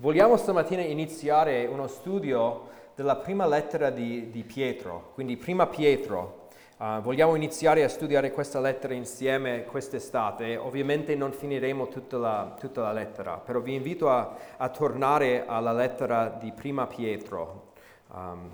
Vogliamo stamattina iniziare uno studio della prima lettera di, di Pietro, quindi prima Pietro. Uh, vogliamo iniziare a studiare questa lettera insieme quest'estate. Ovviamente non finiremo tutta la, tutta la lettera, però vi invito a, a, tornare alla lettera di prima Pietro. Um,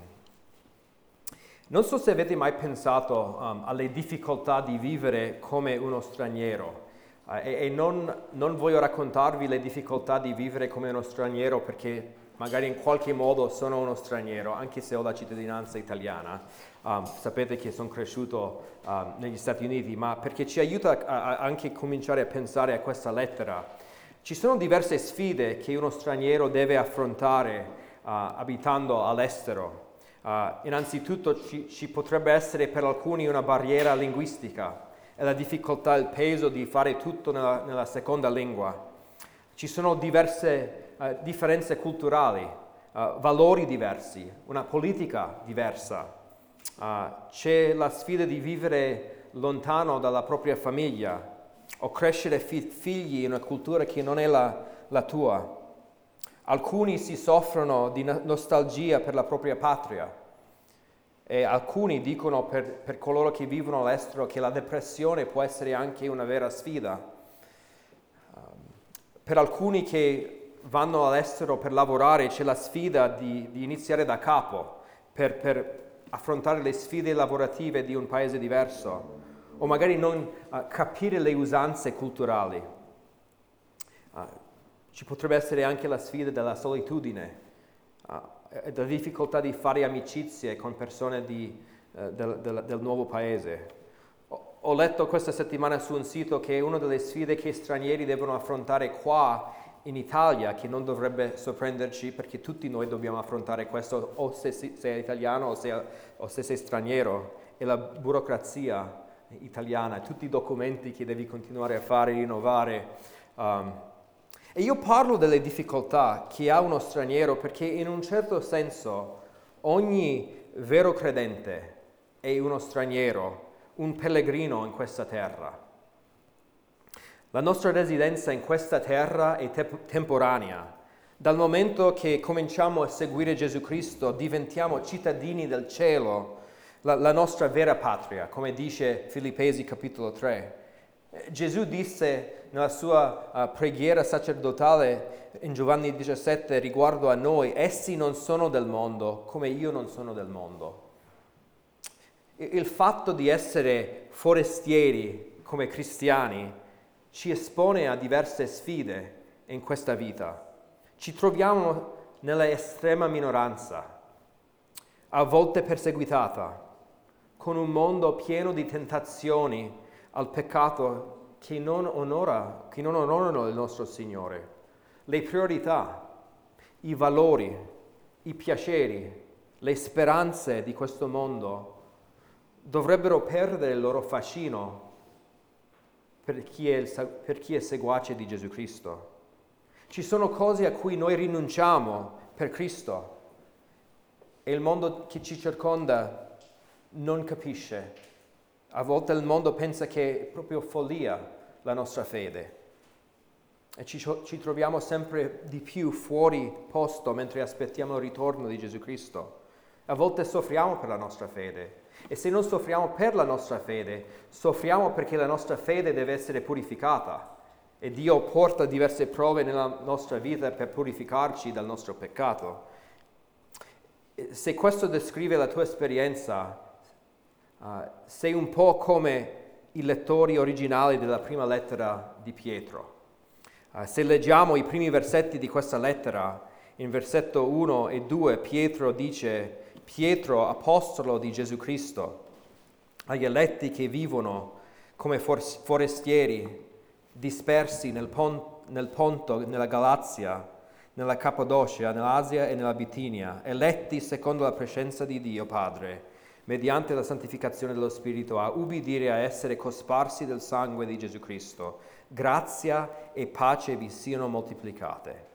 non so se avete mai pensato um, alle difficoltà di vivere come uno straniero. Uh, e, e non, non, voglio raccontarvi le difficoltà di vivere come uno straniero perché magari in qualche modo sono uno straniero, anche se ho la cittadinanza italiana. Um, sapete che sono cresciuto um, negli Stati Uniti, ma perché ci aiuta a, a anche cominciare a pensare a questa lettera. Ci sono diverse sfide che uno straniero deve affrontare uh, abitando all'estero. Uh, innanzitutto ci, ci potrebbe essere per alcuni una barriera linguistica e la difficoltà, il peso di fare tutto nella, nella seconda lingua. Ci sono diverse uh, differenze culturali, uh, valori diversi, una politica diversa. Uh, c'è la sfida di vivere lontano dalla propria famiglia o crescere fi- figli in una cultura che non è la, la tua. Alcuni si soffrono di nostalgia per la propria patria e alcuni dicono per, per, coloro che vivono all'estero che la depressione può essere anche una vera sfida. Um, per alcuni che vanno all'estero per lavorare c'è la sfida di, di iniziare da capo, per, per, affrontare le sfide lavorative di un paese diverso, o magari non uh, capire le usanze culturali. Uh, ci potrebbe essere anche la sfida della solitudine. Uh, eh, la difficoltà di fare amicizie con persone di, eh, del, del, del, nuovo paese. Ho, letto questa settimana su un sito che una delle sfide che stranieri devono affrontare qua in Italia, che non dovrebbe sorprenderci perché tutti noi dobbiamo affrontare questo, o se sei italiano o, se, o se sei straniero, è la burocrazia italiana, tutti i documenti che devi continuare a fare, rinnovare. Um, e io parlo delle difficoltà che ha uno straniero perché in un certo senso ogni vero credente è uno straniero, un pellegrino in questa terra. La nostra residenza in questa terra è te- temporanea. Dal momento che cominciamo a seguire Gesù Cristo diventiamo cittadini del cielo, la, la nostra vera patria, come dice Filippesi capitolo 3. Gesù disse nella sua uh, preghiera sacerdotale in Giovanni 17 riguardo a noi, essi non sono del mondo come io non sono del mondo. Il fatto di essere forestieri come cristiani ci espone a diverse sfide in questa vita. Ci troviamo nella estrema minoranza, a volte perseguitata, con un mondo pieno di tentazioni al peccato che non, onora, che non onorano il nostro Signore. Le priorità, i valori, i piaceri, le speranze di questo mondo dovrebbero perdere il loro fascino per chi, è, per chi è seguace di Gesù Cristo. Ci sono cose a cui noi rinunciamo per Cristo e il mondo che ci circonda non capisce a volte il mondo pensa che è proprio follia la nostra fede e ci, ci troviamo sempre di più fuori posto mentre aspettiamo il ritorno di Gesù Cristo. A volte soffriamo per la nostra fede e se non soffriamo per la nostra fede, soffriamo perché la nostra fede deve essere purificata e Dio porta diverse prove nella nostra vita per purificarci dal nostro peccato. Se questo descrive la tua esperienza, Uh, sei un po' come i lettori originali della prima lettera di Pietro. Uh, se leggiamo i primi versetti di questa lettera, in versetto 1 e 2 Pietro dice, Pietro, apostolo di Gesù Cristo, agli eletti che vivono come forestieri, dispersi nel, pon- nel Ponto, nella Galazia, nella Cappadocia, nell'Asia e nella Bitinia, eletti secondo la presenza di Dio Padre mediante la santificazione dello Spirito, a ubbidire a essere cosparsi del sangue di Gesù Cristo. Grazia e pace vi siano moltiplicate.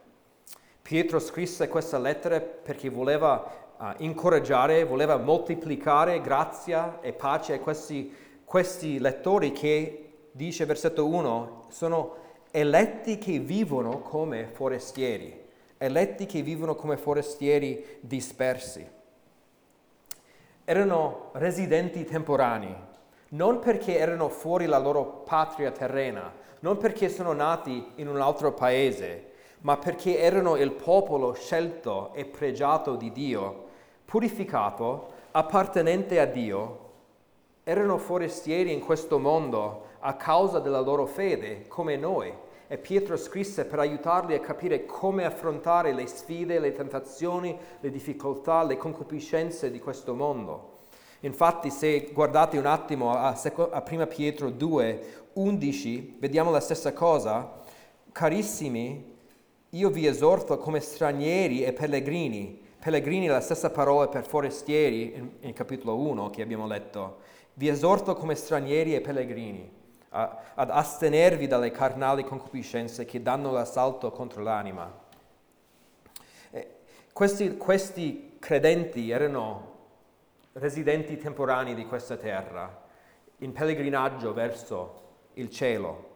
Pietro scrisse questa lettera perché voleva uh, incoraggiare, voleva moltiplicare grazia e pace a questi, questi lettori che, dice versetto 1, sono eletti che vivono come forestieri. eletti che vivono come forestieri dispersi. Erano residenti temporanei, non perché erano fuori la loro patria terrena, non perché sono nati in un altro paese, ma perché erano il popolo scelto e pregiato di Dio, purificato, appartenente a Dio, erano forestieri in questo mondo a causa della loro fede, come noi. E Pietro scrisse per aiutarli a capire come affrontare le sfide, le tentazioni, le difficoltà, le concupiscenze di questo mondo. Infatti, se guardate un attimo a, a 1 Pietro 2, 11, vediamo la stessa cosa. Carissimi, io vi esorto come stranieri e pellegrini. Pellegrini è la stessa parola per forestieri in, in capitolo 1 che abbiamo letto. Vi esorto come stranieri e pellegrini a, ad astenervi dalle carnali concupiscenze che danno l'assalto contro l'anima. Questi, questi credenti erano residenti temporanei di questa terra, in pellegrinaggio verso il cielo.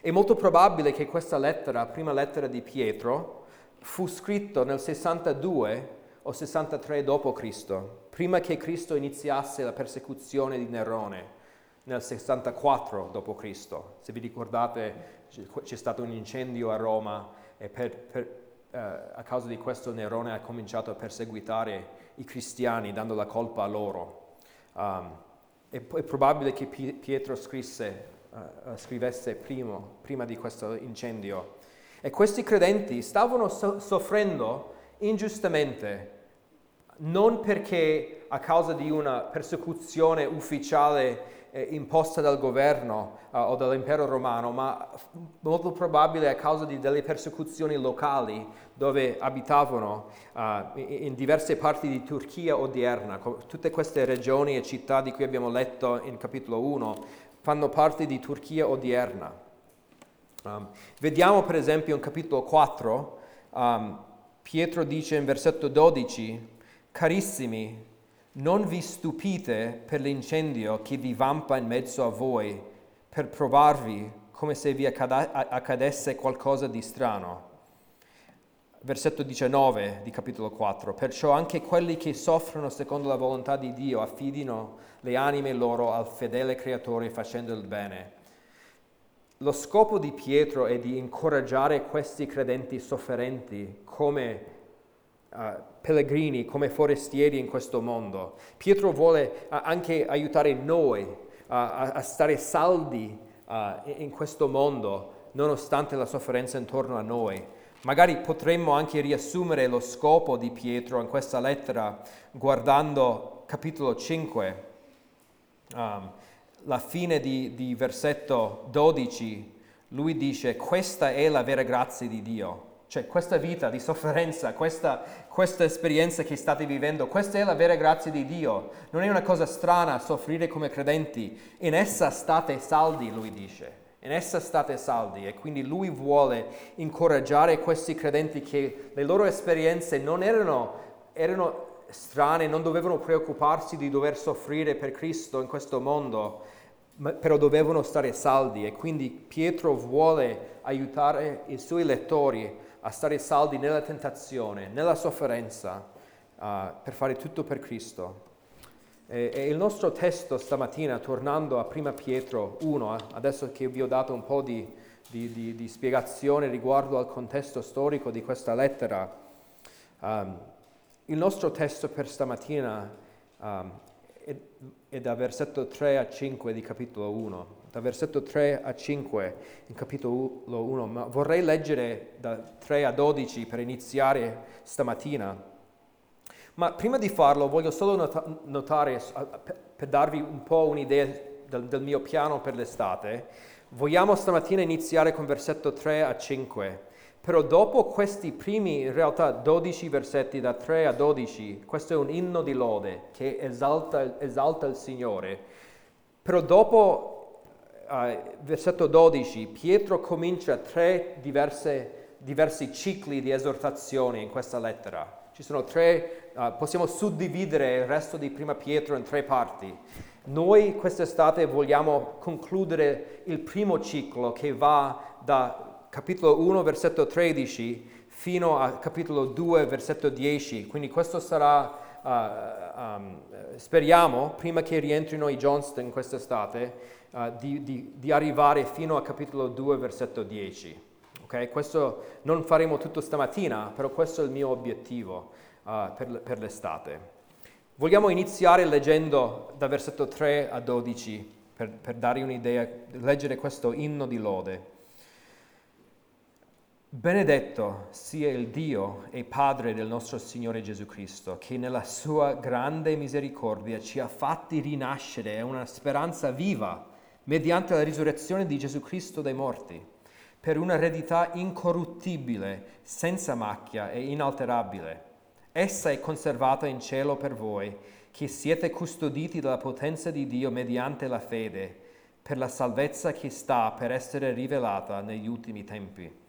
È molto probabile che questa lettera, prima lettera di Pietro, fu scritta nel 62 o 63 d.C., prima che Cristo iniziasse la persecuzione di Nerone nel 64 d.C. Se vi ricordate c'è stato un incendio a Roma e per, per, eh, a causa di questo Nerone ha cominciato a perseguitare i cristiani dando la colpa a loro. Um, è, è, probabile che Pietro scrisse, uh, scrivesse primo, prima di questo incendio. E questi credenti stavano so- soffrendo ingiustamente, non perché a causa di una persecuzione ufficiale eh, imposta dal governo uh, o dall'impero romano, ma molto probabile a causa di delle persecuzioni locali dove abitavano uh, in diverse parti di Turchia odierna. Tutte queste regioni e città di cui abbiamo letto in capitolo 1 fanno parte di Turchia odierna. Um, vediamo per esempio in capitolo 4, um, Pietro dice in versetto 12, carissimi, non vi stupite per l'incendio che vi vampa in mezzo a voi per provarvi come se vi accadesse qualcosa di strano. Versetto 19 di capitolo 4. Perciò anche quelli che soffrono secondo la volontà di Dio affidino le anime loro al fedele Creatore facendo il bene. Lo scopo di Pietro è di incoraggiare questi credenti sofferenti come uh, pellegrini, come forestieri in questo mondo. Pietro vuole uh, anche aiutare noi uh, a, a, stare saldi in questo mondo, nonostante la sofferenza intorno a noi. Magari potremmo anche riassumere lo scopo di Pietro in questa lettera guardando capitolo 5, um, la fine di, di versetto 12. Lui dice, questa è la vera grazia di Dio cioè questa vita di sofferenza, questa, questa, esperienza che state vivendo, questa è la vera grazia di Dio. Non è una cosa strana soffrire come credenti. In essa state saldi, lui dice. In essa state saldi e quindi lui vuole incoraggiare questi credenti che le loro esperienze non erano, erano strane, non dovevano preoccuparsi di dover soffrire per Cristo in questo mondo, però dovevano stare saldi e quindi Pietro vuole aiutare i suoi lettori a stare saldi nella tentazione, nella sofferenza, uh, per fare tutto per Cristo. E, e, il nostro testo stamattina, tornando a 1 Pietro 1, eh, adesso che vi ho dato un po' di, di, di, di spiegazione riguardo al contesto storico di questa lettera, um, il nostro testo per stamattina um, è, è da versetto 3 a 5 di capitolo 1 da versetto 3 a 5 in capitolo 1, ma vorrei leggere da 3 a 12 per iniziare stamattina. Ma prima di farlo voglio solo not- notare, per darvi un po' un'idea del, del mio piano per l'estate, vogliamo stamattina iniziare con versetto 3 a 5. Però dopo questi primi, in realtà 12 versetti da 3 a 12, questo è un inno di lode che esalta, esalta il Signore. Però dopo uh, versetto 12, Pietro comincia tre diverse, diversi cicli di esortazione in questa lettera. Ci sono tre, uh, possiamo suddividere il resto di prima Pietro in tre parti. Noi quest'estate vogliamo concludere il primo ciclo che va da capitolo 1, versetto 13, fino al capitolo 2, versetto 10. Quindi questo sarà, uh, um, speriamo, prima che rientrino i Johnston quest'estate, uh, di, di, di, arrivare fino al capitolo 2, versetto 10. Okay? Questo non faremo tutto stamattina, però questo è il mio obiettivo uh, per, per l'estate. Vogliamo iniziare leggendo da versetto 3 a 12 per, per darvi un'idea, leggere questo inno di lode. Benedetto sia il Dio e Padre del nostro Signore Gesù Cristo, che nella sua grande misericordia ci ha fatti rinascere a una speranza viva mediante la risurrezione di Gesù Cristo dai morti, per un'eredità incorruttibile, senza macchia e inalterabile. Essa è conservata in cielo per voi, che siete custoditi dalla potenza di Dio mediante la fede, per la salvezza che sta per essere rivelata negli ultimi tempi.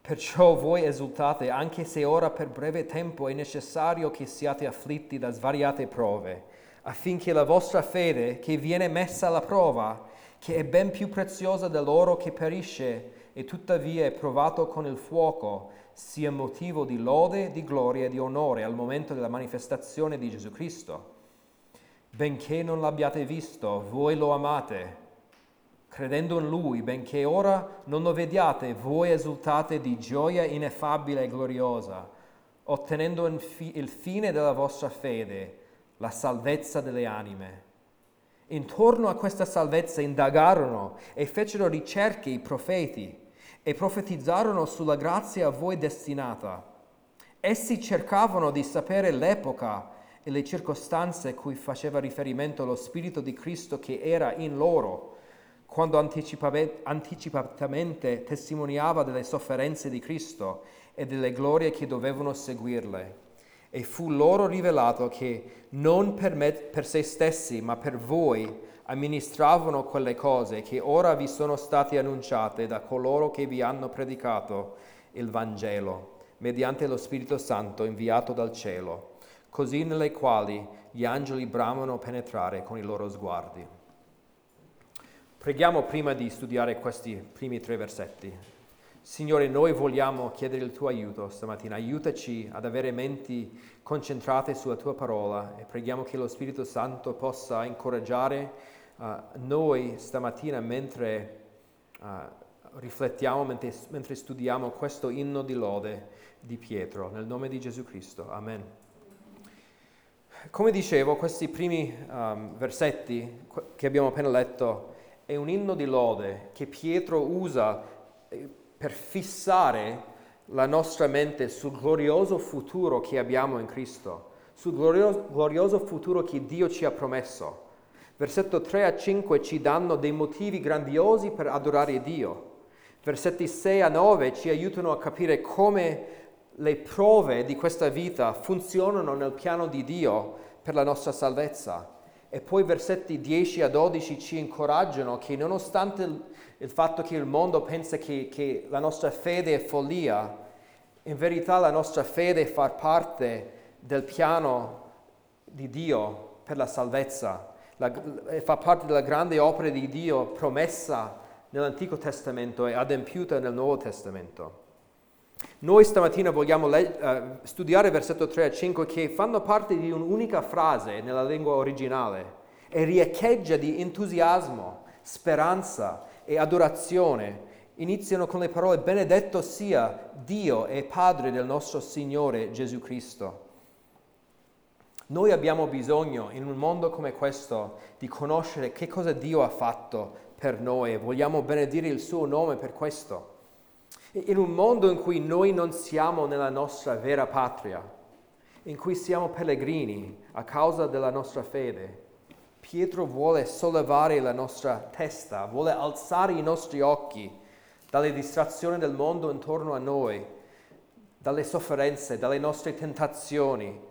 Perciò voi esultate, anche se ora per breve tempo è necessario che siate afflitti da svariate prove, affinché la vostra fede, che viene messa alla prova, che è ben più preziosa dell'oro che perisce e tuttavia è provato con il fuoco, sia motivo di lode, di gloria e di onore al momento della manifestazione di Gesù Cristo. Benché non l'abbiate visto, voi lo amate credendo in Lui, benché ora non lo vediate, voi esultate di gioia ineffabile e gloriosa, ottenendo il fine della vostra fede, la salvezza delle anime. Intorno a questa salvezza indagarono e fecero ricerche i profeti e profetizzarono sulla grazia a voi destinata. Essi cercavano di sapere l'epoca e le circostanze cui faceva riferimento lo Spirito di Cristo che era in loro quando anticipatamente testimoniava delle sofferenze di Cristo e delle glorie che dovevano seguirle. E fu loro rivelato che non per, me, per se stessi, ma per voi amministravano quelle cose che ora vi sono state annunciate da coloro che vi hanno predicato il Vangelo, mediante lo Spirito Santo inviato dal cielo, così nelle quali gli angeli bramano penetrare con i loro sguardi. Preghiamo prima di studiare questi primi tre versetti. Signore, noi vogliamo chiedere il tuo aiuto stamattina. Aiutaci ad avere menti concentrate sulla tua parola e preghiamo che lo Spirito Santo possa incoraggiare uh, noi stamattina mentre uh, riflettiamo, mentre, mentre studiamo questo inno di lode di Pietro. Nel nome di Gesù Cristo. Amen. Come dicevo, questi primi um, versetti che abbiamo appena letto è un inno di lode che Pietro usa eh, per fissare la nostra mente sul glorioso futuro che abbiamo in Cristo, sul glorioso, glorioso futuro che Dio ci ha promesso. Versetto 3 a 5 ci danno dei motivi grandiosi per adorare Dio. Versetti 6 a 9 ci aiutano a capire come le prove di questa vita funzionano nel piano di Dio per la nostra salvezza. E poi versetti 10 a 12 ci incoraggiano che nonostante il, fatto che il mondo pensa che, che, la nostra fede è follia, in verità la nostra fede fa parte del piano di Dio per la salvezza, la, fa parte della grande opera di Dio promessa nell'Antico Testamento e adempiuta nel Nuovo Testamento. Noi stamattina vogliamo le- uh, studiare versetto 3 a 5 che fanno parte di un'unica frase nella lingua originale e riecheggia di entusiasmo, speranza e adorazione. Iniziano con le parole benedetto sia Dio e Padre del nostro Signore Gesù Cristo. Noi abbiamo bisogno in un mondo come questo di conoscere che cosa Dio ha fatto per noi e vogliamo benedire il suo nome per questo. In un mondo in cui noi non siamo nella nostra vera patria, in cui siamo pellegrini a causa della nostra fede, Pietro vuole sollevare la nostra testa, vuole alzare i nostri occhi dalle distrazioni del mondo intorno a noi, dalle sofferenze, dalle nostre tentazioni,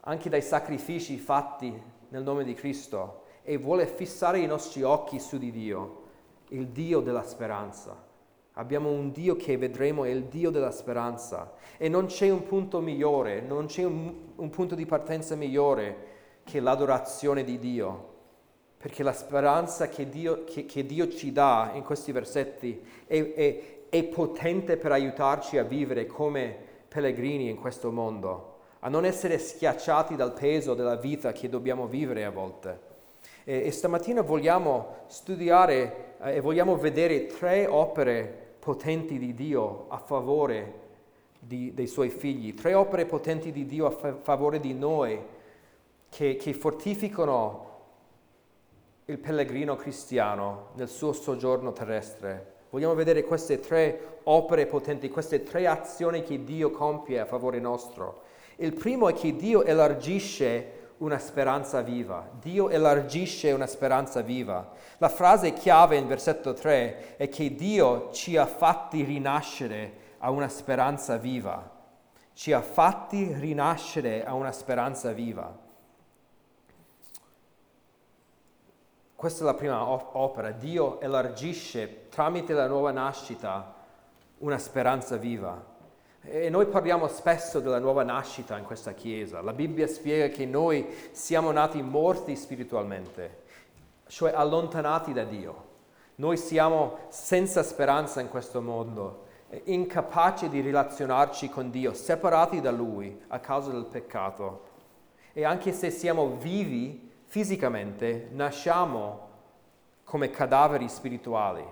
anche dai sacrifici fatti nel nome di Cristo e vuole fissare i nostri occhi su di Dio, il Dio della speranza. Abbiamo un Dio che vedremo, è il Dio della speranza. E non c'è un punto migliore, non c'è un, un, punto di partenza migliore che l'adorazione di Dio. Perché la speranza che Dio, che, che Dio ci dà in questi versetti è, è, è potente per aiutarci a vivere come pellegrini in questo mondo, a non essere schiacciati dal peso della vita che dobbiamo vivere a volte. E, e stamattina vogliamo studiare eh, e vogliamo vedere tre opere potenti di Dio a favore di, dei suoi figli, tre opere potenti di Dio a fa- favore di noi che, che fortificano il pellegrino cristiano nel suo soggiorno terrestre. Vogliamo vedere queste tre opere potenti, queste tre azioni che Dio compie a favore nostro. Il primo è che Dio elargisce una speranza viva. Dio elargisce una speranza viva. La frase chiave in versetto 3 è che Dio ci ha fatti rinascere a una speranza viva. Ci ha fatti rinascere a una speranza viva. Questa è la prima opera. Dio elargisce tramite la nuova nascita una speranza viva. E noi parliamo spesso della nuova nascita in questa Chiesa. La Bibbia spiega che noi siamo nati morti spiritualmente, cioè allontanati da Dio. Noi siamo senza speranza in questo mondo, incapaci di relazionarci con Dio, separati da Lui a causa del peccato. E anche se siamo vivi fisicamente, nasciamo come cadaveri spirituali.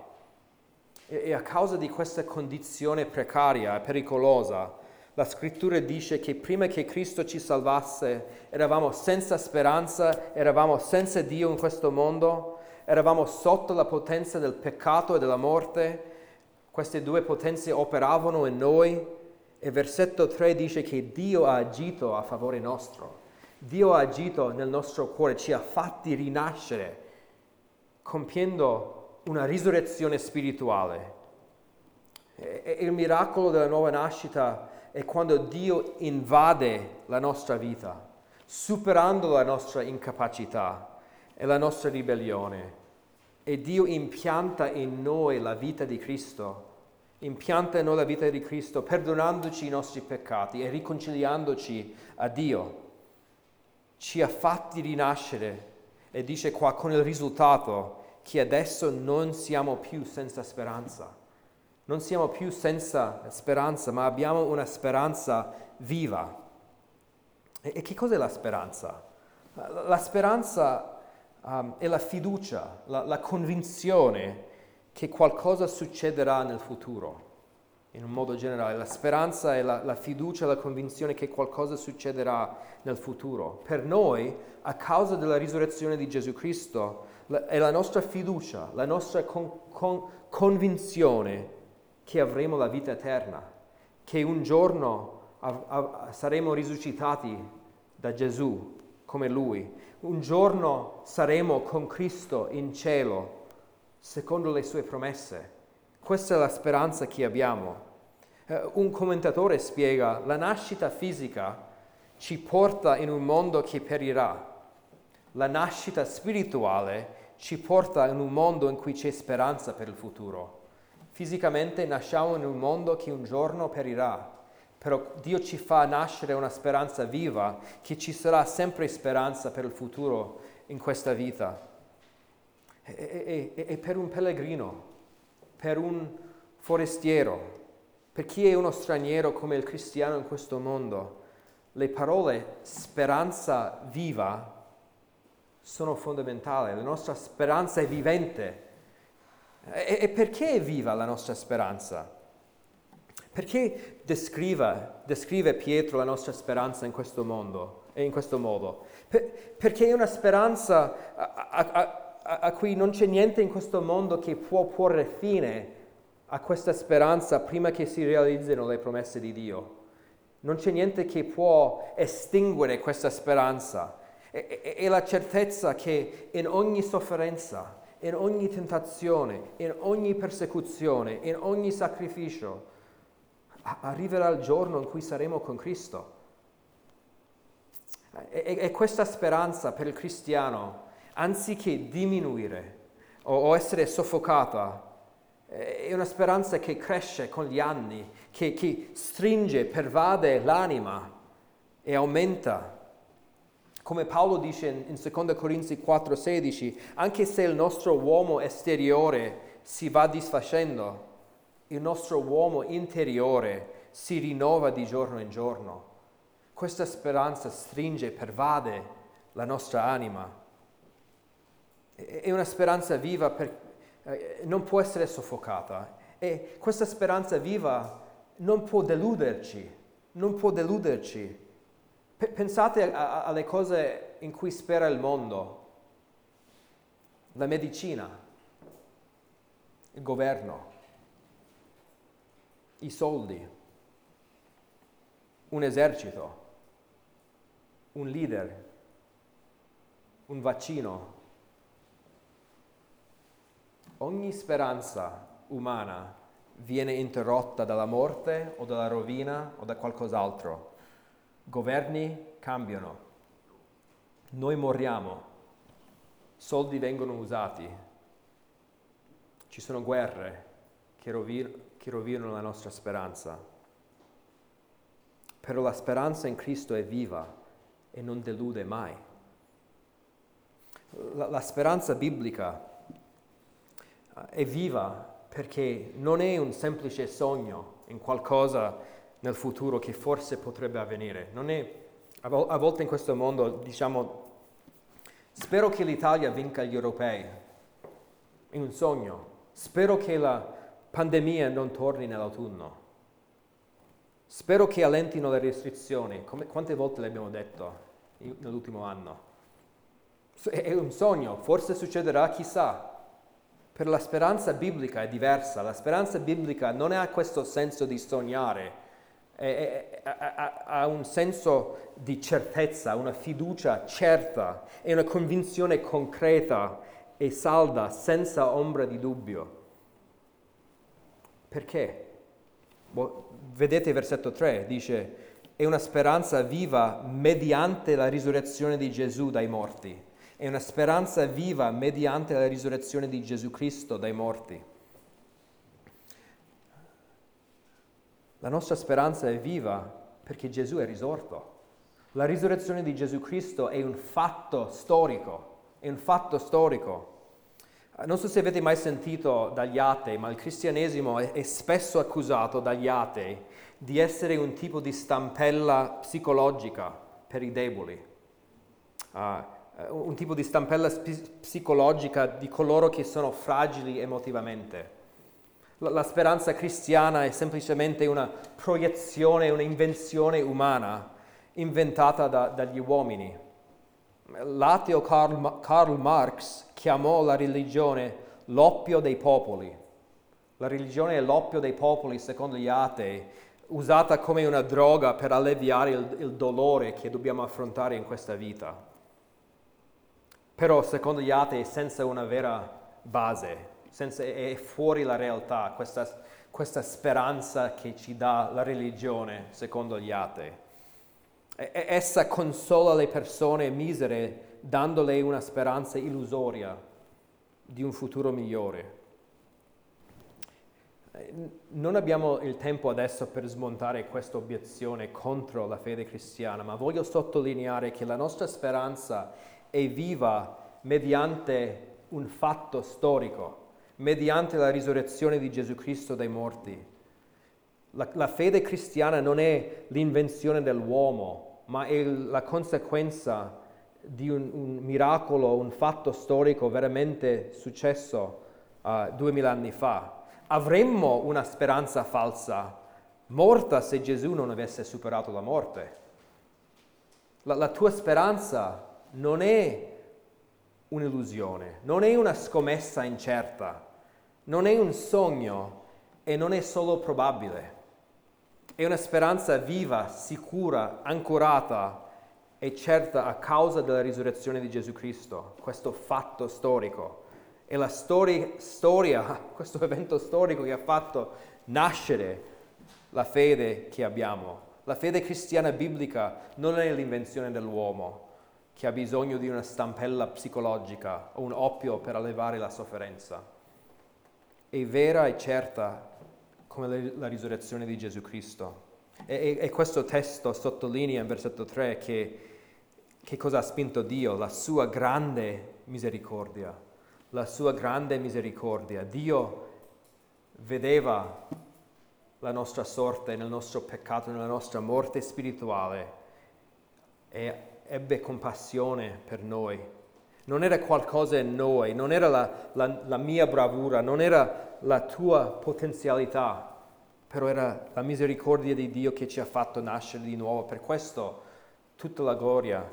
E a causa di questa condizione precaria e pericolosa, la scrittura dice che prima che Cristo ci salvasse eravamo senza speranza, eravamo senza Dio in questo mondo, eravamo sotto la potenza del peccato e della morte. Queste due potenze operavano in noi e versetto 3 dice che Dio ha agito a favore nostro. Dio ha agito nel nostro cuore, ci ha fatti rinascere, compiendo una risurrezione spirituale. E il miracolo della nuova nascita è quando Dio invade la nostra vita, superando la nostra incapacità e la nostra ribellione. E Dio impianta in noi la vita di Cristo, impianta in noi la vita di Cristo, perdonandoci i nostri peccati e riconciliandoci a Dio. Ci ha fatti rinascere e dice qua con il risultato che adesso non siamo più senza speranza. Non siamo più senza speranza, ma abbiamo una speranza viva. E, e che cos'è la speranza? La speranza um, è la fiducia, la, la convinzione che qualcosa succederà nel futuro in un modo generale. La speranza è la, la, fiducia, la convinzione che qualcosa succederà nel futuro. Per noi, a causa della risurrezione di Gesù Cristo, la, è la nostra fiducia, la nostra con, con, convinzione che avremo la vita eterna, che un giorno a, a, saremo risuscitati da Gesù come Lui, un giorno saremo con Cristo in cielo, secondo le sue promesse. Questa è la speranza che abbiamo. Eh, un commentatore spiega, la nascita fisica ci porta in un mondo che perirà. La nascita spirituale ci porta in un mondo in cui c'è speranza per il futuro. Fisicamente nasciamo in un mondo che un giorno perirà, però Dio ci fa nascere una speranza viva, che ci sarà sempre speranza per il futuro in questa vita. E, e, e per un pellegrino, per un forestiero, per chi è uno straniero come il cristiano in questo mondo, le parole speranza viva sono fondamentali, la nostra speranza è vivente. E, e perché è viva la nostra speranza? Perché descrive, descrive, Pietro la nostra speranza in questo mondo e in questo modo? Per, perché è una speranza a, a, a, a cui non c'è niente in questo mondo che può porre fine a questa speranza prima che si realizzino le promesse di Dio. Non c'è niente che può estinguere questa speranza. È, è la certezza che in ogni sofferenza, in ogni tentazione, in ogni persecuzione, in ogni sacrificio, arriverà il giorno in cui saremo con Cristo. E, e questa speranza per il cristiano, anziché diminuire o, o essere soffocata, è una speranza che cresce con gli anni, che, che stringe, pervade l'anima e aumenta. Come Paolo dice in 2 Corinzi 4:16, anche se il nostro uomo esteriore si va disfacendo, il nostro uomo interiore si rinnova di giorno in giorno. Questa speranza stringe pervade la nostra anima. È una speranza viva, per, eh, non può essere soffocata. E questa speranza viva non può deluderci, non può deluderci. P- pensate a, a, alle cose in cui spera il mondo, la medicina, il governo, i soldi, un esercito, un leader, un vaccino. Ogni speranza umana viene interrotta dalla morte o dalla rovina o da qualcos'altro. Governi cambiano, noi moriamo, soldi vengono usati, ci sono guerre che, rovin- che rovinano la nostra speranza. Però la speranza in Cristo è viva e non delude mai. La, la speranza biblica eh, è viva perché non è un semplice sogno in qualcosa nel futuro che forse potrebbe avvenire. È, a, volte in questo mondo diciamo, spero che l'Italia vinca gli europei, è un sogno, spero che la pandemia non torni nell'autunno, spero che allentino le restrizioni, Come, quante volte l'abbiamo detto nell'ultimo anno? È un sogno, forse succederà, chissà, per la speranza biblica è diversa, la speranza biblica non ha questo senso di sognare, ha un senso di certezza, una fiducia certa e una convinzione concreta e salda, senza ombra di dubbio. Perché? Vedete il versetto 3, dice, è una speranza viva mediante la risurrezione di Gesù dai morti è una speranza viva mediante la risurrezione di Gesù Cristo dai morti. La nostra speranza è viva perché Gesù è risorto. La risurrezione di Gesù Cristo è un fatto storico, è un fatto storico. Non so se avete mai sentito dagli atei, ma il cristianesimo è, spesso accusato dagli atei di essere un tipo di stampella psicologica per i deboli. Uh, un tipo di stampella psicologica di coloro che sono fragili emotivamente. La, la speranza cristiana è semplicemente una proiezione, un'invenzione umana inventata da, dagli uomini. L'ateo Karl, Karl Marx chiamò la religione l'oppio dei popoli. La religione è l'oppio dei popoli, secondo gli atei, usata come una droga per alleviare il, il dolore che dobbiamo affrontare in questa vita però secondo gli atei senza una vera base, senza, è fuori la realtà, questa, questa speranza che ci dà la religione, secondo gli atei. Essa consola le persone misere dandole una speranza illusoria di un futuro migliore. Non abbiamo il tempo adesso per smontare questa obiezione contro la fede cristiana, ma voglio sottolineare che la nostra speranza è viva mediante un fatto storico, mediante la risurrezione di Gesù Cristo dai morti. La, la fede cristiana non è l'invenzione dell'uomo, ma è la conseguenza di un, un miracolo, un fatto storico veramente successo uh, duemila anni fa. Avremmo una speranza falsa, morta se Gesù non avesse superato la morte. La, la tua speranza non è un'illusione, non è una scommessa incerta, non è un sogno e non è solo probabile. È una speranza viva, sicura, ancorata e certa a causa della risurrezione di Gesù Cristo, questo fatto storico. È la storia, storia, questo evento storico che ha fatto nascere la fede che abbiamo. La fede cristiana biblica non è l'invenzione dell'uomo, che ha bisogno di una stampella psicologica o un oppio per allevare la sofferenza. È vera e certa come la risurrezione di Gesù Cristo. E, e, questo testo sottolinea in versetto 3 che, che cosa ha spinto Dio? La sua grande misericordia. La sua grande misericordia. Dio vedeva la nostra sorte nel nostro peccato, nella nostra morte spirituale e ebbe compassione per noi. Non era qualcosa in noi, non era la, la, la mia bravura, non era la tua potenzialità, però era la misericordia di Dio che ci ha fatto nascere di nuovo. Per questo tutta la gloria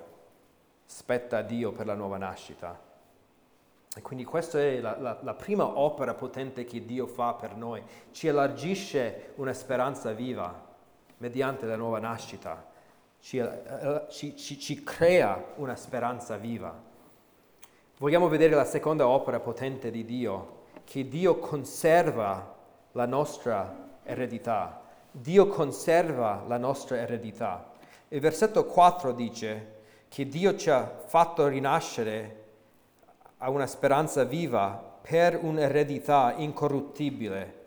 spetta a Dio per la nuova nascita. E quindi questa è la, la, la, prima opera potente che Dio fa per noi. Ci elargisce una speranza viva mediante la nuova nascita. Ci, eh, ci, ci, ci crea una speranza viva. Vogliamo vedere la seconda opera potente di Dio, che Dio conserva la nostra eredità. Dio conserva la nostra eredità. Il versetto 4 dice che Dio ci ha fatto rinascere a una speranza viva per un'eredità incorruttibile.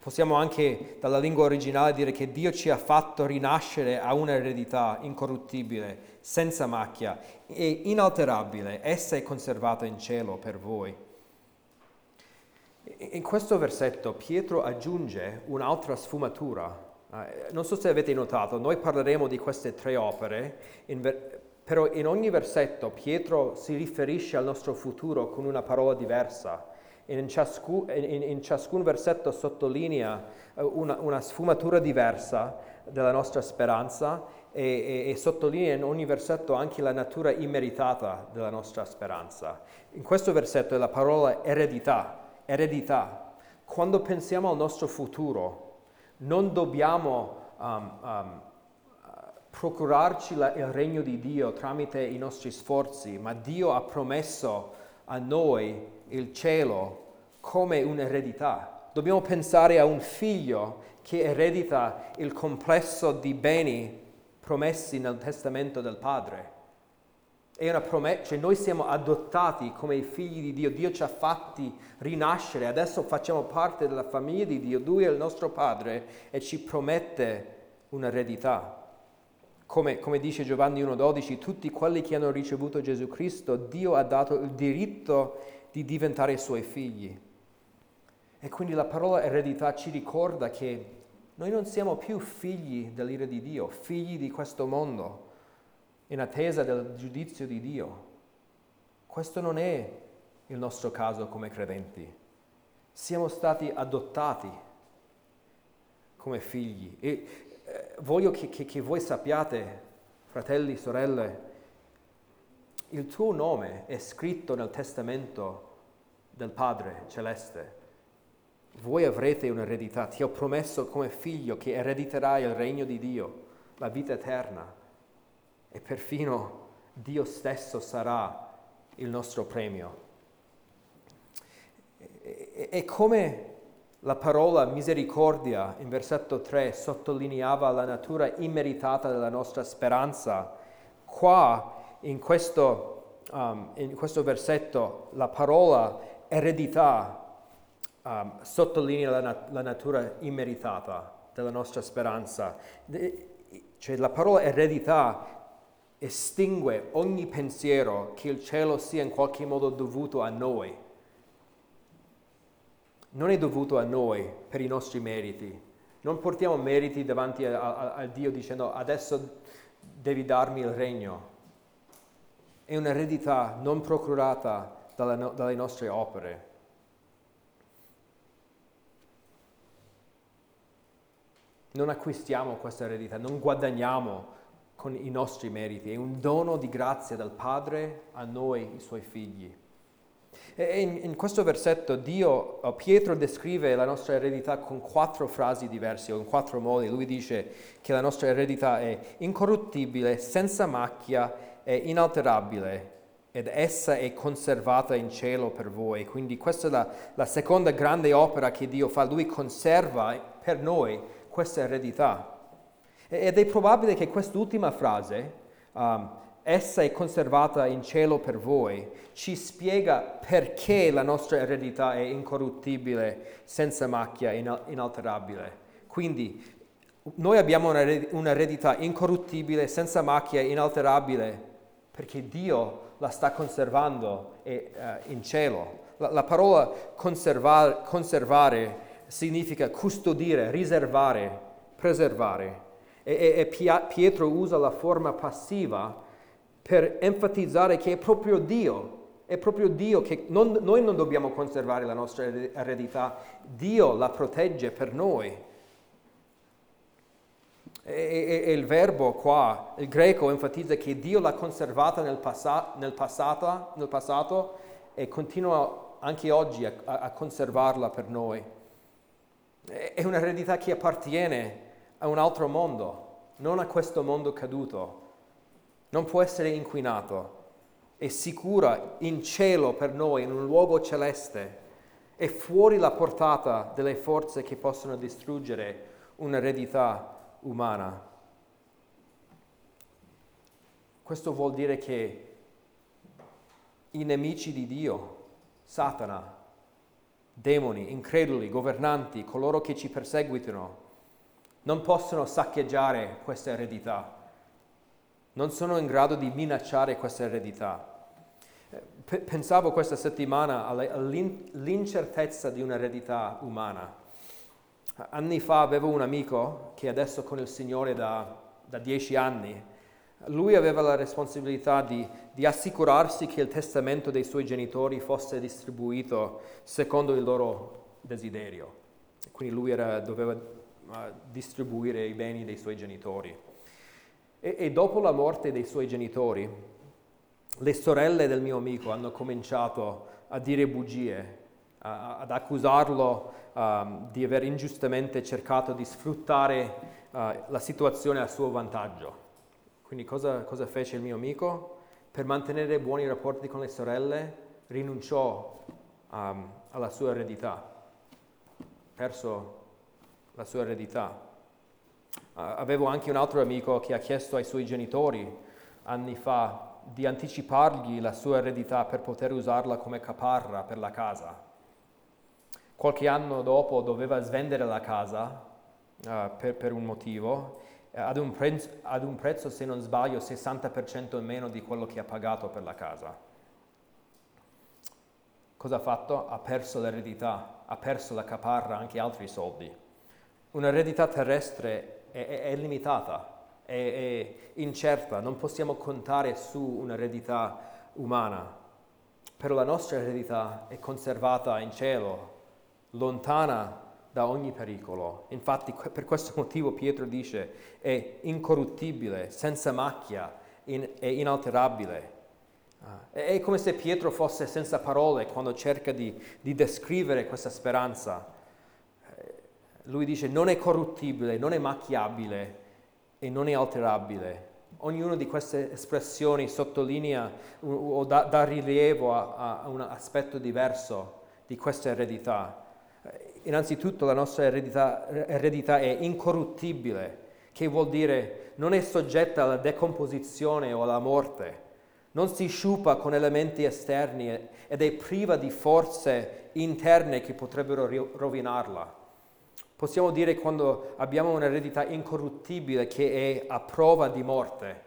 Possiamo anche dalla lingua originale dire che Dio ci ha fatto rinascere a un'eredità incorruttibile, senza macchia e inalterabile. Essa è conservata in cielo per voi. In questo versetto Pietro aggiunge un'altra sfumatura. non so se avete notato, noi parleremo di queste tre opere però in ogni versetto Pietro si riferisce al nostro futuro con una parola diversa. In, ciascun, in, in ciascun versetto sottolinea eh, una, una, sfumatura diversa della nostra speranza e, e, e, sottolinea in ogni versetto anche la natura immeritata della nostra speranza. In questo versetto è la parola eredità, eredità. Quando pensiamo al nostro futuro, non dobbiamo um, um, procurarci la, il regno di Dio tramite i nostri sforzi, ma Dio ha promesso a noi il cielo come un'eredità. Dobbiamo pensare a un figlio che eredita il complesso di beni promessi nel testamento del padre. È una promessa, cioè noi siamo adottati come figli di Dio, Dio ci ha fatti rinascere, adesso facciamo parte della famiglia di Dio, Lui è il nostro Padre e ci promette un'eredità. Come, come, dice Giovanni 1.12, tutti quelli che hanno ricevuto Gesù Cristo, Dio ha dato il diritto di diventare suoi figli. E quindi la parola eredità ci ricorda che noi non siamo più figli dell'ira di Dio, figli di questo mondo, in attesa del giudizio di Dio. Questo non è il nostro caso come credenti. Siamo stati adottati come figli. E eh, voglio che, che, che voi sappiate, fratelli, sorelle, il tuo nome è scritto nel testamento del Padre celeste. Voi avrete un'eredità. Ti ho promesso come figlio che erediterai il regno di Dio, la vita eterna. E perfino Dio stesso sarà il nostro premio. E, come la parola misericordia in versetto 3 sottolineava la natura immeritata della nostra speranza. Qua in questo, um, in questo versetto la parola eredità um, sottolinea la, nat- la, natura immeritata della nostra speranza. De- cioè la parola eredità estingue ogni pensiero che il cielo sia in qualche modo dovuto a noi non è dovuto a noi per i nostri meriti. Non portiamo meriti davanti a, Dio dicendo adesso devi darmi il regno. È un'eredità non procurata dalle, dalle nostre opere. Non acquistiamo questa eredità, non guadagniamo con i nostri meriti, è un dono di grazia dal Padre a noi, i suoi figli. E in, in questo versetto Dio, uh, Pietro descrive la nostra eredità con quattro frasi diverse o in quattro modi. Lui dice che la nostra eredità è incorruttibile, senza macchia e inalterabile ed essa è conservata in cielo per voi. Quindi questa è la, la seconda grande opera che Dio fa. Lui conserva per noi questa eredità. Ed è probabile che quest'ultima frase um, essa è conservata in cielo per voi, ci spiega perché la nostra eredità è incorruttibile, senza macchia, inalterabile. Quindi noi abbiamo un'eredità incorruttibile, senza macchia, inalterabile, perché Dio la sta conservando in cielo. La, la parola conservar, conservare significa custodire, riservare, preservare. E, e, Pietro usa la forma passiva per enfatizzare che è proprio Dio, è proprio Dio che non, noi non dobbiamo conservare la nostra eredità, Dio la protegge per noi. E, e, il verbo qua, il greco enfatizza che Dio l'ha conservata nel, passa, nel, passato, nel passato, e continua anche oggi a, a, conservarla per noi. È un'eredità che appartiene a un altro mondo, non a questo mondo caduto. Non può essere inquinato. È sicura in cielo per noi, in un luogo celeste. È fuori la portata delle forze che possono distruggere un'eredità umana. Questo vuol dire che i nemici di Dio, Satana, demoni, increduli, governanti, coloro che ci perseguitano, non possono saccheggiare questa eredità, non sono in grado di minacciare questa eredità. Pensavo questa settimana all'incertezza di un'eredità umana. Anni fa avevo un amico che adesso con il Signore da, da dieci anni, lui aveva la responsabilità di, di, assicurarsi che il testamento dei suoi genitori fosse distribuito secondo il loro desiderio. Quindi lui era, doveva uh, distribuire i beni dei suoi genitori. E, e dopo la morte dei suoi genitori, le sorelle del mio amico hanno cominciato a dire bugie, ad accusarlo um, di aver ingiustamente cercato di sfruttare uh, la situazione a suo vantaggio. Quindi cosa, cosa, fece il mio amico? Per mantenere buoni rapporti con le sorelle rinunciò um, alla sua eredità, perso la sua eredità. Uh, avevo anche un altro amico che ha chiesto ai suoi genitori anni fa di anticipargli la sua eredità per poter usarla come caparra per la casa. Qualche anno dopo doveva svendere la casa uh, per, per, un motivo, ad, un prezzo, ad un prezzo, se non sbaglio, 60% in meno di quello che ha pagato per la casa. Cosa ha fatto? Ha perso l'eredità, ha perso la caparra, anche altri soldi. Un'eredità terrestre è, è, è limitata, è, è incerta, non possiamo contare su un'eredità umana, però la nostra eredità è conservata in cielo, lontana da ogni pericolo. Infatti per questo motivo Pietro dice è incorruttibile, senza macchia, in, è inalterabile. Ah, è come se Pietro fosse senza parole quando cerca di, di descrivere questa speranza. Eh, lui dice non è corruttibile, non è macchiabile e non è alterabile. Ognuna di queste espressioni sottolinea o dà, dà rilievo a, a un aspetto diverso di questa eredità innanzitutto la nostra eredità, eredità, è incorruttibile, che vuol dire non è soggetta alla decomposizione o alla morte, non si sciupa con elementi esterni ed è priva di forze interne che potrebbero rovinarla. Possiamo dire quando abbiamo un'eredità incorruttibile che è a prova di morte,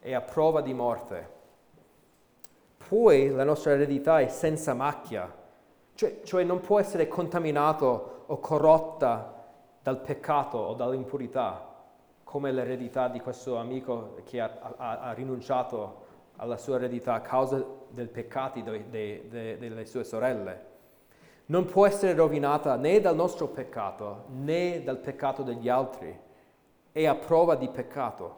è a prova di morte. Poi la nostra eredità è senza macchia, cioè, cioè non può essere contaminato o corrotta dal peccato o dall'impurità, come l'eredità di questo amico che ha, ha, ha rinunciato alla sua eredità a causa dei peccati de, de, de, delle sue sorelle. Non può essere rovinata né dal nostro peccato né dal peccato degli altri. È a prova di peccato.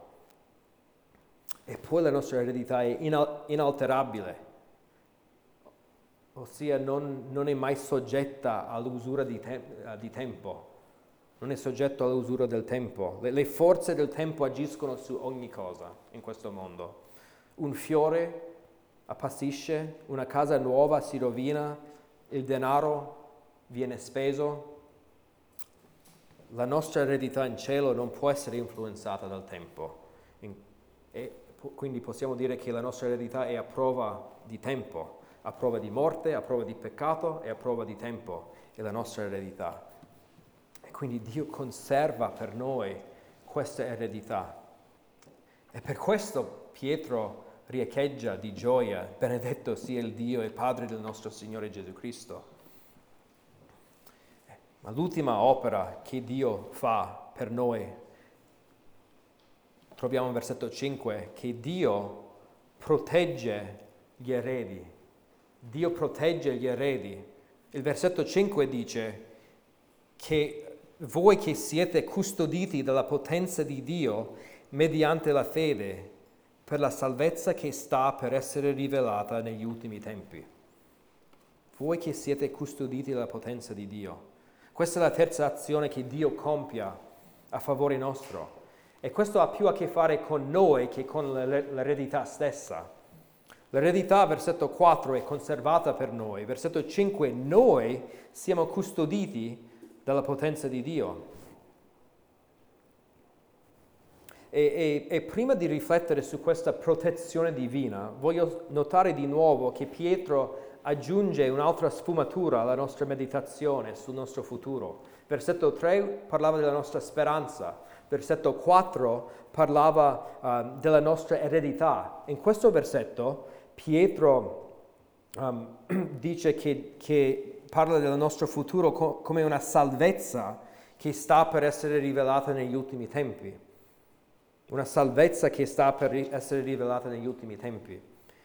E poi la nostra eredità è inalterabile ossia non, non è mai soggetta all'usura di, te- di, tempo, non è soggetto all'usura del tempo. Le, le forze del tempo agiscono su ogni cosa in questo mondo. Un fiore appassisce, una casa nuova si rovina, il denaro viene speso. La nostra eredità in cielo non può essere influenzata dal tempo. In, e quindi possiamo dire che la nostra eredità è a prova di tempo a prova di morte, a prova di peccato e a prova di tempo è la nostra eredità. E quindi Dio conserva per noi questa eredità. E per questo Pietro riecheggia di gioia, benedetto sia il Dio e Padre del nostro Signore Gesù Cristo. Ma l'ultima opera che Dio fa per noi, troviamo in versetto 5, che Dio protegge gli eredi. Dio protegge gli eredi. Il versetto 5 dice che voi che siete custoditi dalla potenza di Dio mediante la fede per la salvezza che sta per essere rivelata negli ultimi tempi. Voi che siete custoditi dalla potenza di Dio. Questa è la terza azione che Dio compia a favore nostro. E questo ha più a che fare con noi che con l'eredità stessa. L'eredità, versetto 4, è conservata per noi. Versetto 5, noi siamo custoditi dalla potenza di Dio. E, e, e, prima di riflettere su questa protezione divina, voglio notare di nuovo che Pietro aggiunge un'altra sfumatura alla nostra meditazione sul nostro futuro. Versetto 3 parlava della nostra speranza, versetto 4 parlava uh, della nostra eredità. In questo versetto Pietro um, dice che, che, parla del nostro futuro co- come una salvezza che sta per essere rivelata negli ultimi tempi. Una salvezza che sta per essere rivelata negli ultimi tempi.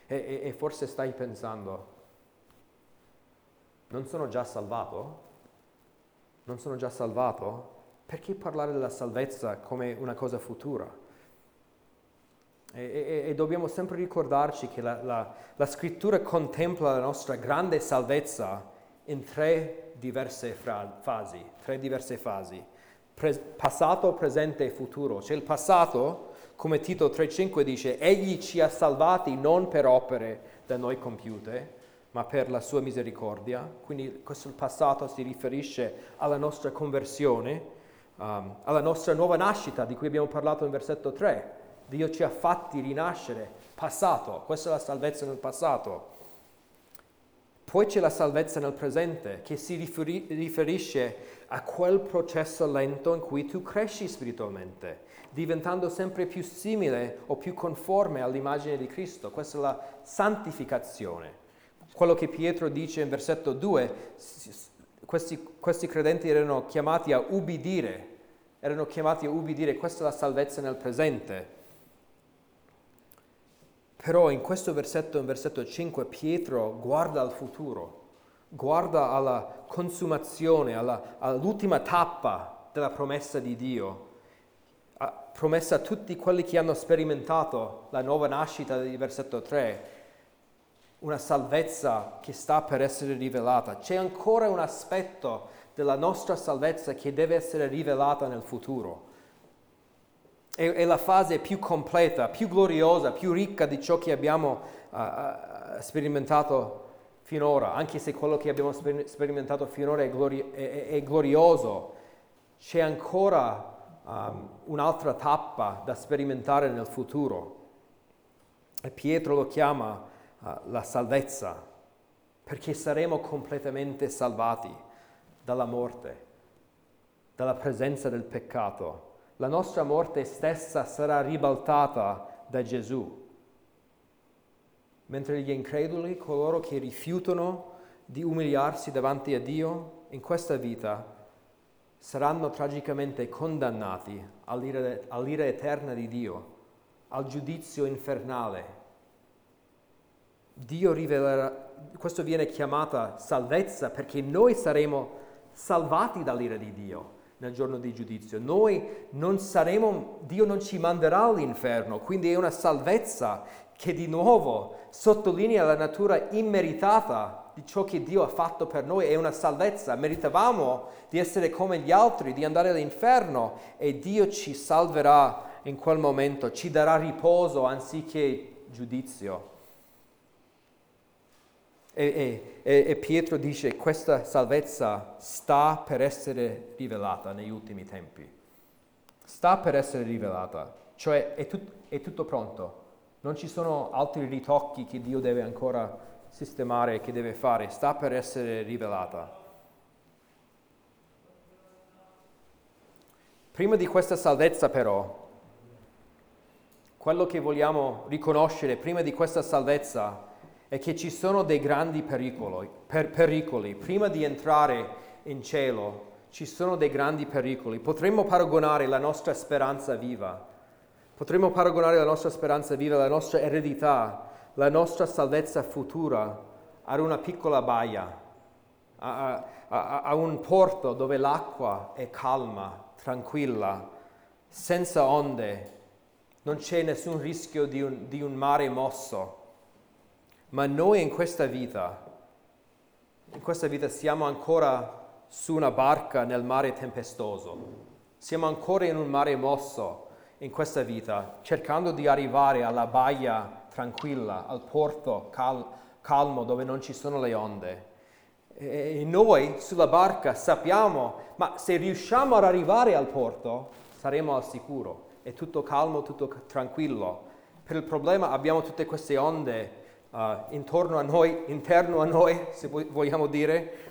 E, e, e forse stai pensando, non sono già salvato? Non sono già salvato? Perché parlare della salvezza come una cosa futura? E, e, e dobbiamo sempre ricordarci che la, la, la, scrittura contempla la nostra grande salvezza in tre diverse fra, fasi, tre diverse fasi. Pre, passato, presente e futuro. C'è il passato, come Tito 3.5 dice, egli ci ha salvati non per opere da noi compiute, ma per la sua misericordia. Quindi questo passato si riferisce alla nostra conversione, um, alla nostra nuova nascita di cui abbiamo parlato in versetto 3. Dio ci ha fatti rinascere, passato, questa è la salvezza nel passato. Poi c'è la salvezza nel presente che si riferi- riferisce a quel processo lento in cui tu cresci spiritualmente, diventando sempre più simile o più conforme all'immagine di Cristo. Questa è la santificazione. Quello che Pietro dice in versetto 2, questi, questi credenti erano chiamati a ubbidire, erano chiamati a ubbidire, questa è la salvezza nel presente. Però in questo versetto, in versetto 5, Pietro guarda al futuro, guarda alla consumazione, alla, all'ultima tappa della promessa di Dio, promessa a tutti quelli che hanno sperimentato la nuova nascita del versetto 3, una salvezza che sta per essere rivelata. C'è ancora un aspetto della nostra salvezza che deve essere rivelata nel futuro. È, è la fase più completa, più gloriosa, più ricca di ciò che abbiamo uh, uh, sperimentato finora, anche se quello che abbiamo sper- sperimentato finora è, glori- è, è glorioso. C'è ancora um, un'altra tappa da sperimentare nel futuro. E Pietro lo chiama la salvezza, perché saremo completamente salvati dalla morte, dalla presenza del peccato. La nostra morte stessa sarà ribaltata da Gesù. Mentre gli increduli, coloro che rifiutano di umiliarsi davanti a Dio in questa vita, saranno tragicamente condannati all'ira, all'ira eterna di Dio, al giudizio infernale Dio rivelerà, questo viene chiamata salvezza perché noi saremo salvati dall'ira di Dio nel giorno di giudizio. Noi non saremo, Dio non ci manderà all'inferno, quindi è una salvezza che di nuovo sottolinea la natura immeritata di ciò che Dio ha fatto per noi, è una salvezza. Meritavamo di essere come gli altri, di andare all'inferno e Dio ci salverà in quel momento, ci darà riposo anziché giudizio. E, e, e, Pietro dice questa salvezza sta per essere rivelata negli ultimi tempi. Sta per essere rivelata, cioè è, tut, è tutto pronto. Non ci sono altri ritocchi che Dio deve ancora sistemare, che deve fare. Sta per essere rivelata. Prima di questa salvezza però, quello che vogliamo riconoscere prima di questa salvezza è che ci sono dei grandi pericoli, per, pericoli. Prima di entrare in cielo ci sono dei grandi pericoli. Potremmo paragonare la nostra speranza viva, potremmo paragonare la nostra speranza viva, la nostra eredità, la nostra salvezza futura ad una piccola baia, a, a, a un porto dove l'acqua è calma, tranquilla, senza onde, non c'è nessun rischio di un, di un mare mosso. Ma noi in questa vita, in questa vita siamo ancora su una barca nel mare tempestoso, siamo ancora in un mare mosso in questa vita, cercando di arrivare alla baia tranquilla, al porto cal- calmo dove non ci sono le onde. E noi sulla barca sappiamo, ma se riusciamo ad arrivare al porto, saremo al sicuro. È tutto calmo, tutto tranquillo. Per il problema abbiamo tutte queste onde uh, intorno a noi, interno a noi, se vogliamo dire.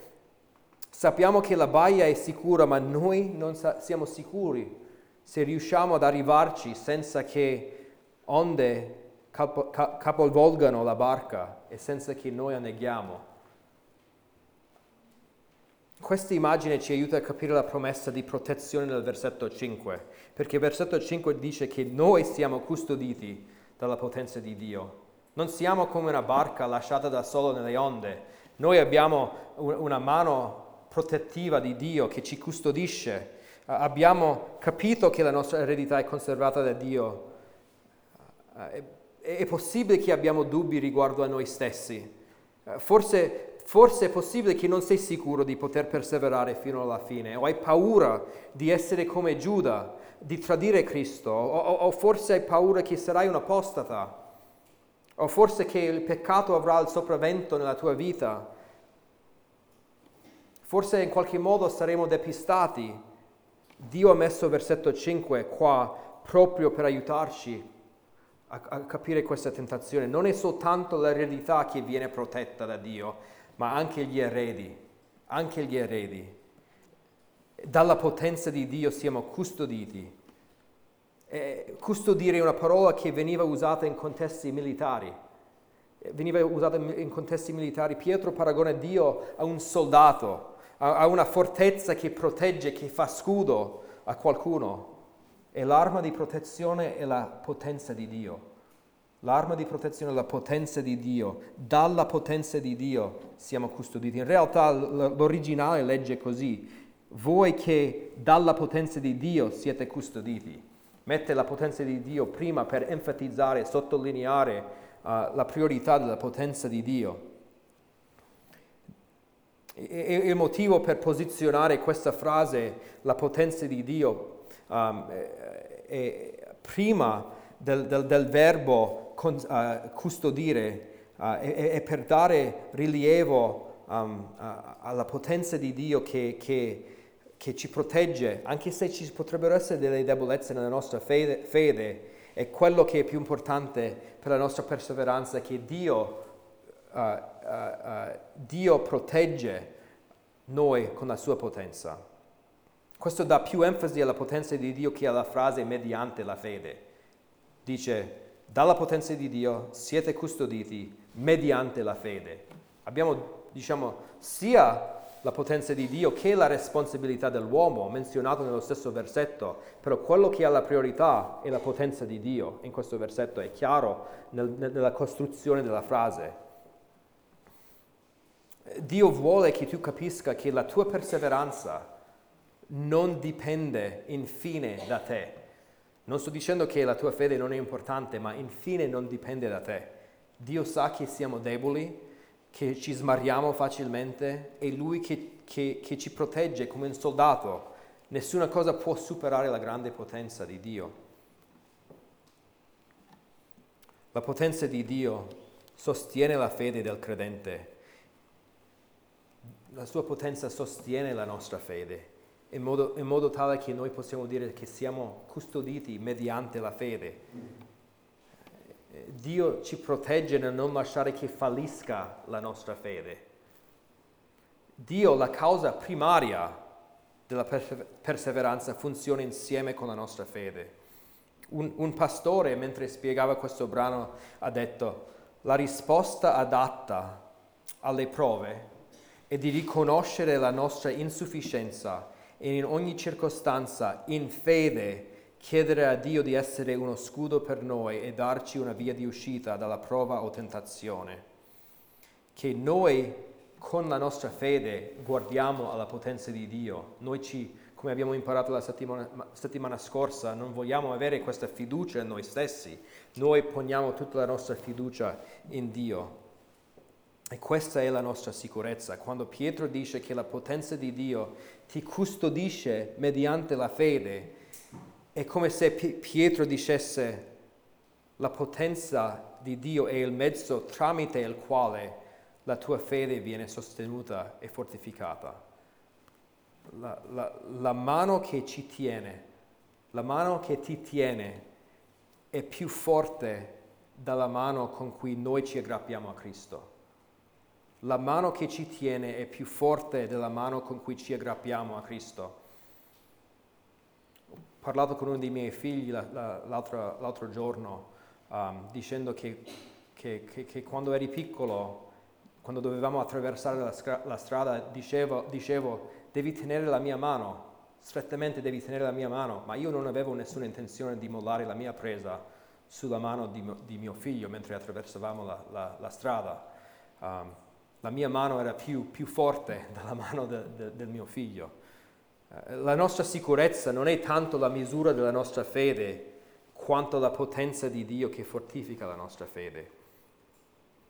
Sappiamo che la baia è sicura, ma noi non sa- siamo sicuri se riusciamo ad arrivarci senza che onde capo- capovolgano la barca e senza che noi anneghiamo. Questa immagine ci aiuta a capire la promessa di protezione nel versetto 5, perché il versetto 5 dice che noi siamo custoditi dalla potenza di Dio. Non siamo come una barca lasciata da solo nelle onde, noi abbiamo una mano protettiva di Dio che ci custodisce. Abbiamo capito che la nostra eredità è conservata da Dio. È possibile che abbiamo dubbi riguardo a noi stessi. Forse forse è possibile che non sei sicuro di poter perseverare fino alla fine, o hai paura di essere come Giuda, di tradire Cristo, o, o, forse hai paura che sarai un apostata, o forse che il peccato avrà il sopravvento nella tua vita. Forse in qualche modo saremo depistati. Dio ha messo versetto 5 qua proprio per aiutarci a, a capire questa tentazione. Non è soltanto l'eredità che viene protetta da Dio, ma anche gli eredi, anche gli eredi. Dalla potenza di Dio siamo custoditi. E custodire è una parola che veniva usata in contesti militari. Veniva usata in contesti militari. Pietro paragona Dio a un soldato, a una fortezza che protegge, che fa scudo a qualcuno. E l'arma di protezione è la potenza di Dio. L'arma di protezione è la potenza di Dio. Dalla potenza di Dio siamo custoditi. In realtà l'originale legge così. Voi che dalla potenza di Dio siete custoditi. Mette la potenza di Dio prima per enfatizzare, sottolineare uh, la priorità della potenza di Dio. E, il motivo per posizionare questa frase, la potenza di Dio, um, è, è prima del, del, del verbo con, uh, custodire uh, e, e, per dare rilievo um, alla potenza di Dio che, che, che, ci protegge, anche se ci potrebbero essere delle debolezze nella nostra fede, fede è quello che è più importante per la nostra perseveranza, che Dio, uh, Dio protegge noi con la sua potenza. Questo dà più enfasi alla potenza di Dio che alla frase mediante la fede. Dice, dalla potenza di Dio siete custoditi mediante la fede. Abbiamo, diciamo, sia la potenza di Dio che la responsabilità dell'uomo, menzionato nello stesso versetto, però quello che ha la priorità è la potenza di Dio. In questo versetto è chiaro nel, nella costruzione della frase. Dio vuole che tu capisca che la tua perseveranza non dipende infine da te, non sto dicendo che la tua fede non è importante, ma infine non dipende da te. Dio sa che siamo deboli, che ci smarriamo facilmente, è Lui che, che, che ci protegge come un soldato. Nessuna cosa può superare la grande potenza di Dio. La potenza di Dio sostiene la fede del credente. La sua potenza sostiene la nostra fede in modo, in modo tale che noi possiamo dire che siamo custoditi mediante la fede. Dio ci protegge nel non lasciare che fallisca la nostra fede. Dio, la causa primaria della perseveranza, funziona insieme con la nostra fede. Un, un, pastore, mentre spiegava questo brano, ha detto, la risposta adatta alle prove è di riconoscere la nostra insufficienza e in ogni circostanza, in fede, chiedere a Dio di essere uno scudo per noi e darci una via di uscita dalla prova o tentazione. Che noi con la nostra fede guardiamo alla potenza di Dio. Noi ci, come abbiamo imparato la settimana, settimana scorsa, non vogliamo avere questa fiducia in noi stessi. Noi poniamo tutta la nostra fiducia in Dio. E questa è la nostra sicurezza. Quando Pietro dice che la potenza di Dio ti custodisce mediante la fede, è come se Pietro dicesse la potenza di Dio è il mezzo tramite il quale la tua fede viene sostenuta e fortificata. La, la, la mano che ci tiene, la mano che ti tiene è più forte dalla mano con cui noi ci aggrappiamo a Cristo. La mano che ci tiene è più forte della mano con cui ci aggrappiamo a Cristo. Parlato con uno dei miei figli l'altro, l'altro giorno um, dicendo che, che, che, che, quando eri piccolo, quando dovevamo attraversare la, la strada, dicevo, dicevo, devi tenere la mia mano, strettamente devi tenere la mia mano, ma io non avevo nessuna intenzione di mollare la mia presa sulla mano di, di mio figlio mentre attraversavamo la, la, la strada. Um, la mia mano era più, più forte della mano de, de, del mio figlio. Eh, la nostra sicurezza non è tanto la misura della nostra fede quanto la potenza di Dio che fortifica la nostra fede.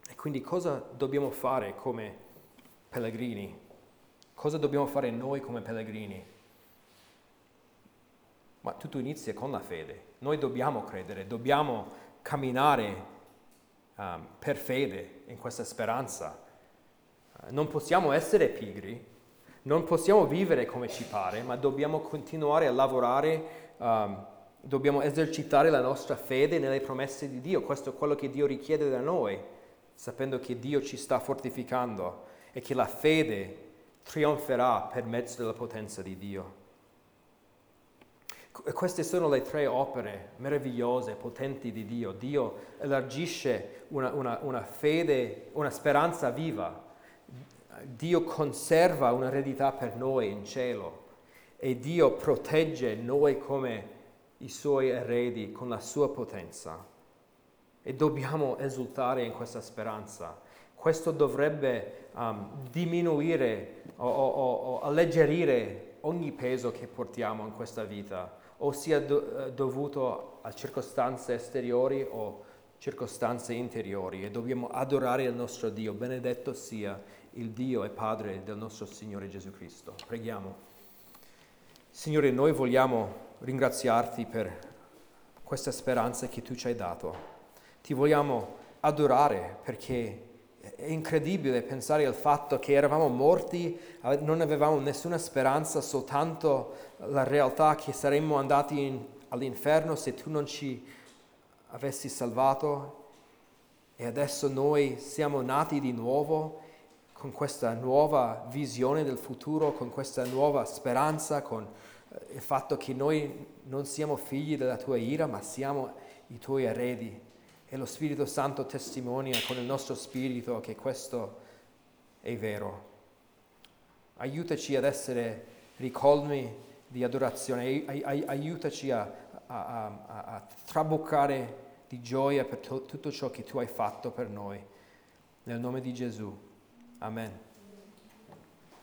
E quindi cosa dobbiamo fare come pellegrini? Cosa dobbiamo fare noi come pellegrini? Ma tutto inizia con la fede. Noi dobbiamo credere, dobbiamo camminare um, per fede in questa speranza non possiamo essere pigri, non possiamo vivere come ci pare, ma dobbiamo continuare a lavorare, um, dobbiamo esercitare la nostra fede nelle promesse di Dio. Questo è quello che Dio richiede da noi, sapendo che Dio ci sta fortificando e che la fede trionferà per mezzo della potenza di Dio. Queste sono le tre opere meravigliose, potenti di Dio. Dio elargisce una, una, una fede, una speranza viva Dio conserva un'eredità per noi in cielo e Dio protegge noi come i suoi eredi con la sua potenza. E dobbiamo esultare in questa speranza. Questo dovrebbe um, diminuire o, o, o, alleggerire ogni peso che portiamo in questa vita, o sia do, dovuto a circostanze esteriori o circostanze interiori. E dobbiamo adorare il nostro Dio. Benedetto sia il Dio e Padre del nostro Signore Gesù Cristo. Preghiamo. Signore, noi vogliamo ringraziarti per questa speranza che tu ci hai dato. Ti vogliamo adorare perché è incredibile pensare al fatto che eravamo morti, non avevamo nessuna speranza, soltanto la realtà che saremmo andati in, all'inferno se tu non ci avessi salvato e adesso noi siamo nati di nuovo con questa nuova visione del futuro, con questa nuova speranza, con eh, il fatto che noi non siamo figli della tua ira, ma siamo i tuoi eredi. E lo Spirito Santo testimonia con il nostro spirito che questo è vero. Aiutaci ad essere ricolmi di adorazione, aiutaci a, a, a, a traboccare di gioia per to- tutto ciò che tu hai fatto per noi. Nel nome di Gesù. Amen.